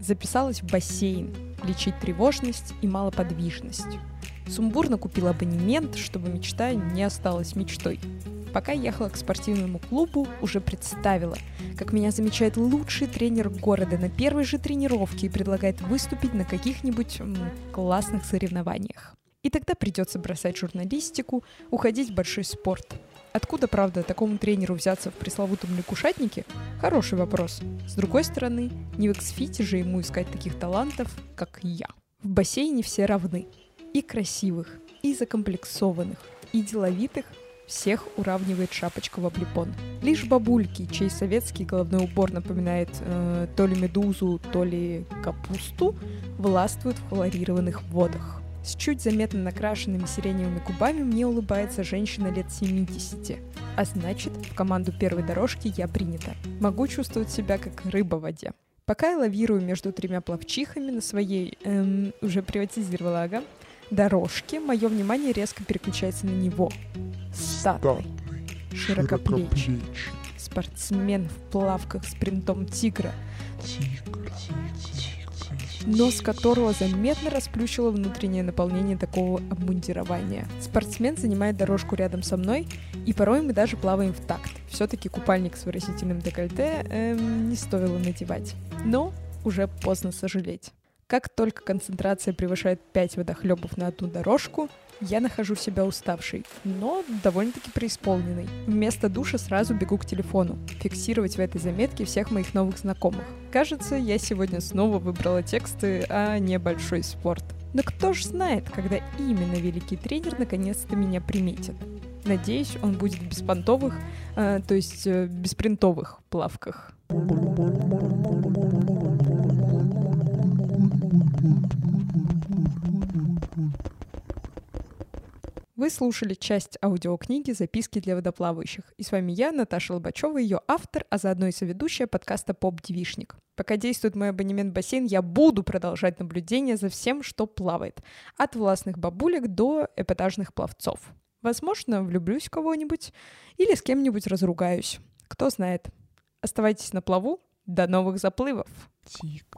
Записалась в бассейн лечить тревожность и малоподвижность. Сумбурно купила абонемент, чтобы мечта не осталась мечтой. Пока ехала к спортивному клубу, уже представила, как меня замечает лучший тренер города на первой же тренировке и предлагает выступить на каких-нибудь классных соревнованиях. И тогда придется бросать журналистику, уходить в большой спорт. Откуда, правда, такому тренеру взяться в пресловутом лягушатнике? Хороший вопрос. С другой стороны, не в Xfit же ему искать таких талантов, как я. В бассейне все равны. И красивых, и закомплексованных, и деловитых всех уравнивает шапочка в облепон. Лишь бабульки, чей советский головной убор напоминает э, то ли медузу, то ли капусту, властвуют в хлорированных водах. С чуть заметно накрашенными сиреневыми губами мне улыбается женщина лет 70. А значит, в команду первой дорожки я принята. Могу чувствовать себя как рыба в воде. Пока я лавирую между тремя плавчихами на своей, эм, уже приватизировала, ага, дорожке, мое внимание резко переключается на него. Статный, широкоплечий, спортсмен в плавках с принтом тигра, нос которого заметно расплющило внутреннее наполнение такого обмундирования. Спортсмен занимает дорожку рядом со мной, и порой мы даже плаваем в такт. Все-таки купальник с выразительным декольте эм, не стоило надевать. Но уже поздно сожалеть. Как только концентрация превышает 5 водохлебов на одну дорожку, я нахожу себя уставшей, но довольно-таки преисполненной. Вместо душа сразу бегу к телефону, фиксировать в этой заметке всех моих новых знакомых. Кажется, я сегодня снова выбрала тексты, а не большой спорт. Но кто ж знает, когда именно великий тренер наконец-то меня приметит. Надеюсь, он будет в беспонтовых, э, то есть э, беспринтовых плавках. Вы слушали часть аудиокниги «Записки для водоплавающих». И с вами я, Наташа Лобачева, ее автор, а заодно и соведущая подкаста «Поп-девишник». Пока действует мой абонемент бассейн, я буду продолжать наблюдение за всем, что плавает. От властных бабулек до эпатажных пловцов. Возможно, влюблюсь в кого-нибудь или с кем-нибудь разругаюсь. Кто знает. Оставайтесь на плаву. До новых заплывов. Тик.